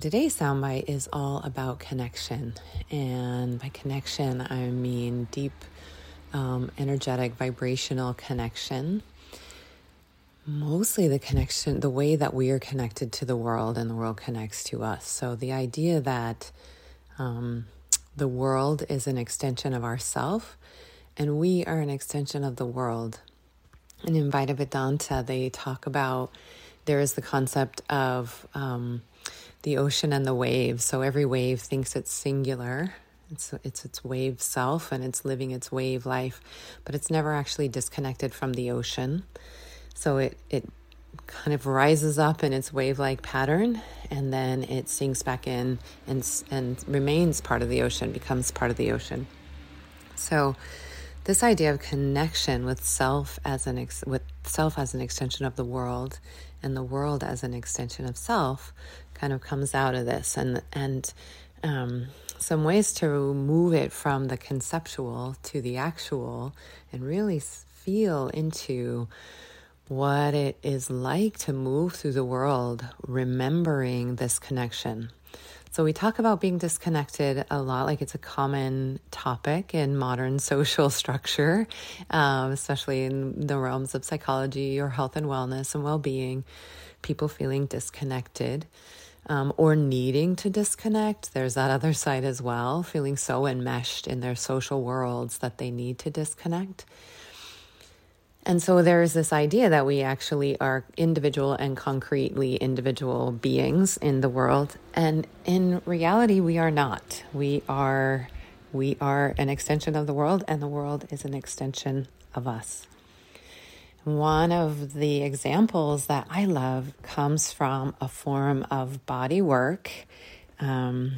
today's soundbite is all about connection. And by connection, I mean deep, um, energetic, vibrational connection. Mostly the connection, the way that we are connected to the world and the world connects to us. So the idea that um, the world is an extension of ourself and we are an extension of the world. And in Advaita Vedanta, they talk about there is the concept of um, the ocean and the waves. So every wave thinks it's singular. It's, it's its wave self and it's living its wave life, but it's never actually disconnected from the ocean. So it, it kind of rises up in its wave like pattern and then it sinks back in and, and remains part of the ocean, becomes part of the ocean. So, this idea of connection with self as an ex- with self as an extension of the world and the world as an extension of self kind of comes out of this and and um, some ways to move it from the conceptual to the actual and really feel into what it is like to move through the world remembering this connection so we talk about being disconnected a lot, like it's a common topic in modern social structure, um, especially in the realms of psychology or health and wellness and well being. People feeling disconnected. Um, or needing to disconnect. There's that other side as well, feeling so enmeshed in their social worlds that they need to disconnect. And so there is this idea that we actually are individual and concretely individual beings in the world. And in reality, we are not. We are we are an extension of the world, and the world is an extension of us. One of the examples that I love comes from a form of body work um,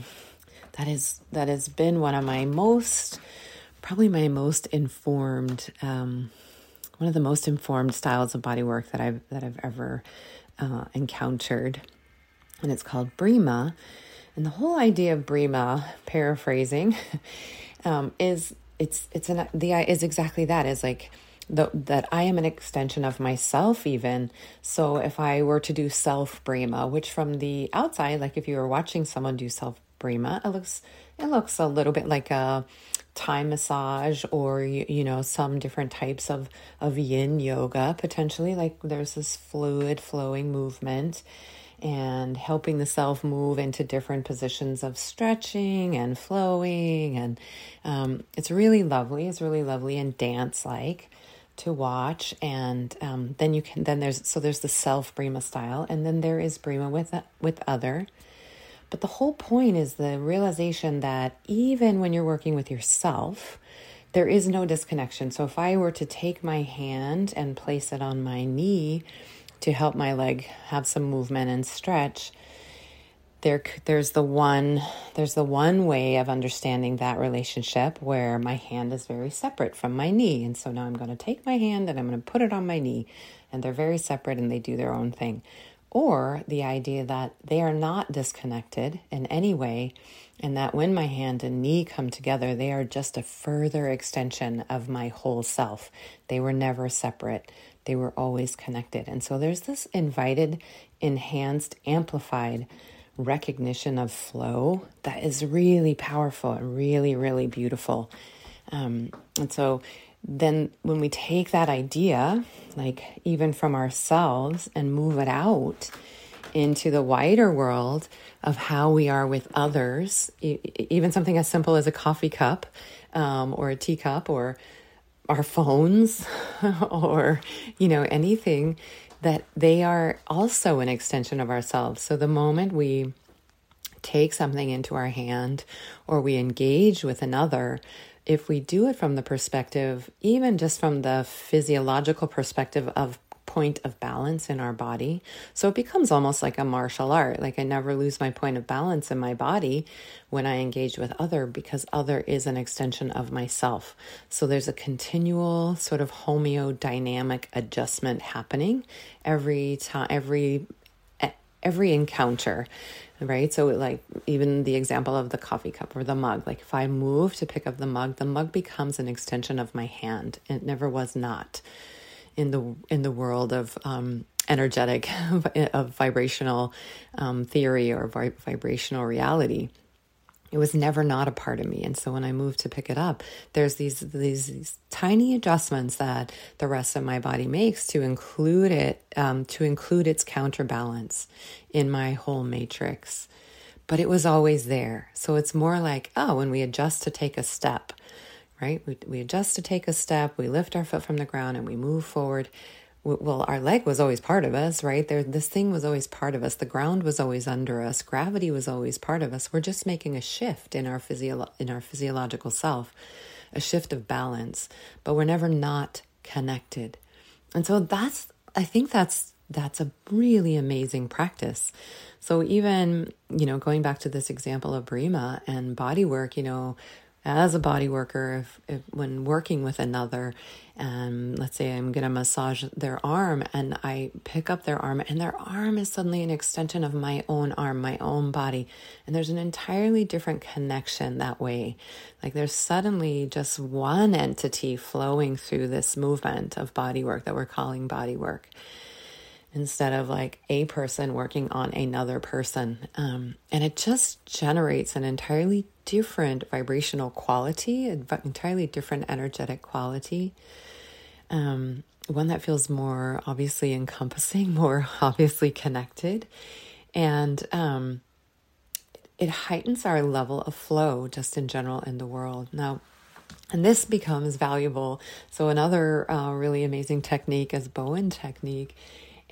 that is that has been one of my most, probably my most informed um, one of the most informed styles of body work that I've that I've ever uh, encountered, and it's called Breema. And the whole idea of Breema, paraphrasing, um, is it's it's an the is exactly that is like the, that I am an extension of myself, even. So if I were to do self Breema, which from the outside, like if you were watching someone do self Breema, it looks it looks a little bit like a Thai massage or you, you know some different types of of yin yoga potentially like there's this fluid flowing movement and helping the self move into different positions of stretching and flowing. And um, it's really lovely. It's really lovely and dance like to watch. And um, then you can then there's so there's the self Breema style. And then there is Breema with with other. But the whole point is the realization that even when you're working with yourself, there is no disconnection. So if I were to take my hand and place it on my knee to help my leg have some movement and stretch, there there's the one there's the one way of understanding that relationship where my hand is very separate from my knee. And so now I'm going to take my hand and I'm going to put it on my knee and they're very separate and they do their own thing. Or the idea that they are not disconnected in any way, and that when my hand and knee come together, they are just a further extension of my whole self. They were never separate, they were always connected. And so there's this invited, enhanced, amplified recognition of flow that is really powerful and really, really beautiful. Um, and so then when we take that idea, like even from ourselves, and move it out into the wider world of how we are with others, even something as simple as a coffee cup um, or a teacup or our phones or, you know, anything that they are also an extension of ourselves. So the moment we take something into our hand or we engage with another, if we do it from the perspective, even just from the physiological perspective of point of balance in our body. So it becomes almost like a martial art. Like I never lose my point of balance in my body when I engage with other because other is an extension of myself. So there's a continual sort of homeodynamic adjustment happening every time every every encounter right? So, like, even the example of the coffee cup or the mug, like, if I move to pick up the mug, the mug becomes an extension of my hand. It never was not. In the in the world of um, energetic of vibrational um, theory or vi- vibrational reality it was never not a part of me. And so when i moved to pick it up there's these, these, these tiny adjustments that the rest of my body makes to include it um, to include its counterbalance in my whole matrix. But it was always there. So it's more like oh when we adjust to take a step right we, we adjust to take a step we lift our foot from the ground and we move forward well, our leg was always part of us, right? There, this thing was always part of us. The ground was always under us. Gravity was always part of us. We're just making a shift in our physio- in our physiological self, a shift of balance, but we're never not connected. And so that's, I think that's that's a really amazing practice. So even you know, going back to this example of Breema and body work, you know, as a body worker, if, if when working with another, and let's say I'm going to massage their arm and I pick up their arm and their arm is suddenly an extension of my own arm, my own body. And there's an entirely different connection that way. Like there's suddenly just one entity flowing through this movement of body work that we're calling body work instead of like a person working on another person. Um, and it just generates an entirely different vibrational quality, an entirely different energetic quality. Um, one that feels more obviously encompassing, more obviously connected. And um, it heightens our level of flow just in general in the world. Now, and this becomes valuable. So, another uh, really amazing technique is Bowen technique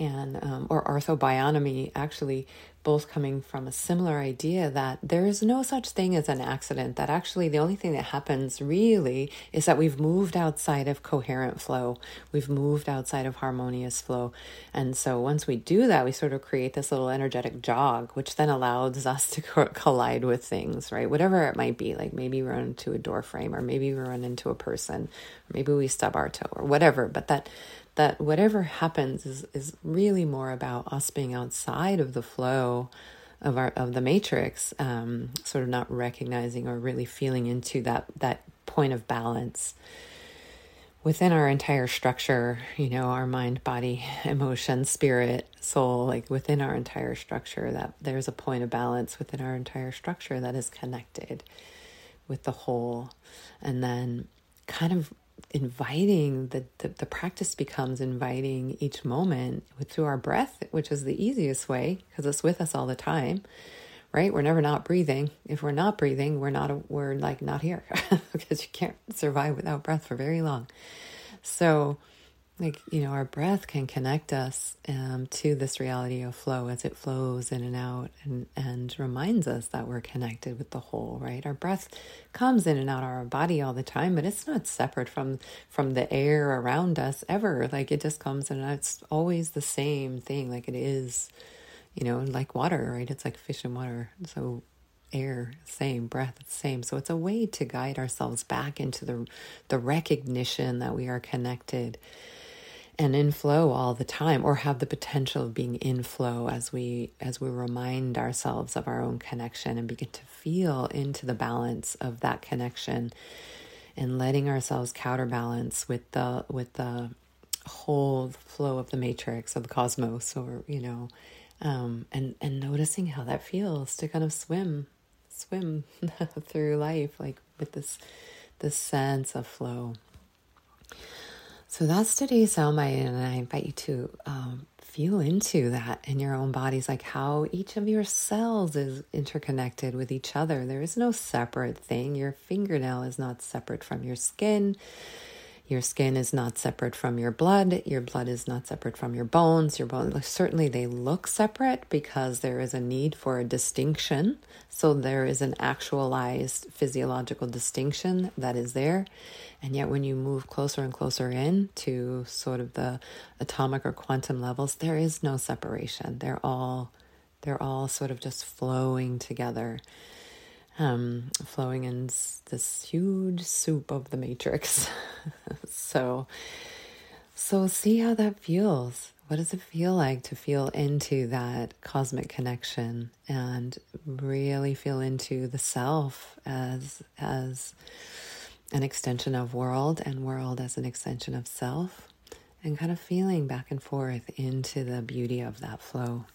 and um, or Ortho-Bionomy actually both coming from a similar idea that there is no such thing as an accident that actually the only thing that happens really is that we've moved outside of coherent flow. We've moved outside of harmonious flow. And so once we do that we sort of create this little energetic jog which then allows us to collide with things right? Whatever it might be like maybe we run into a door frame or maybe we run into a person or maybe we stub our toe or whatever but that that whatever happens is, is really more about us being outside of the flow of our of the matrix, um, sort of not recognizing or really feeling into that that point of balance within our entire structure, you know, our mind, body, emotion, spirit, soul, like within our entire structure, that there's a point of balance within our entire structure that is connected with the whole. And then kind of inviting the, the, the practice becomes inviting each moment through our breath which is the easiest way because it's with us all the time right? We're never not breathing. If we're not breathing we're not we're like not here because you can't survive without breath for very long. So like you know our breath can connect us um, to this reality of flow as it flows in and out and and reminds us that we're connected with the whole right? Our breath comes in and out of our body all the time but it's not separate from from the air around us ever. Like it just comes in and out. it's always the same thing. Like it is you know like water right? It's like fish in water. So air same breath same. So it's a way to guide ourselves back into the the recognition that we are connected and in flow all the time or have the potential of being in flow as we as we remind ourselves of our own connection and begin to feel into the balance of that connection and letting ourselves counterbalance with the with the whole flow of the matrix of the cosmos or you know um, and and noticing how that feels to kind of swim swim through life like with this this sense of flow so that's today's soundbite, and I invite you to um, feel into that in your own bodies, like how each of your cells is interconnected with each other. There is no separate thing. Your fingernail is not separate from your skin. Your skin is not separate from your blood. Your blood is not separate from your bones. Your bones, certainly, they look separate because there is a need for a distinction. So, there is an actualized physiological distinction that is there. And yet, when you move closer and closer in to sort of the atomic or quantum levels, there is no separation. They're all, they're all sort of just flowing together um, flowing in this huge soup of the matrix. so so see how that feels. What does it feel like to feel into that cosmic connection and really feel into the self as as an extension of world and world as an extension of self and kind of feeling back and forth into the beauty of that flow.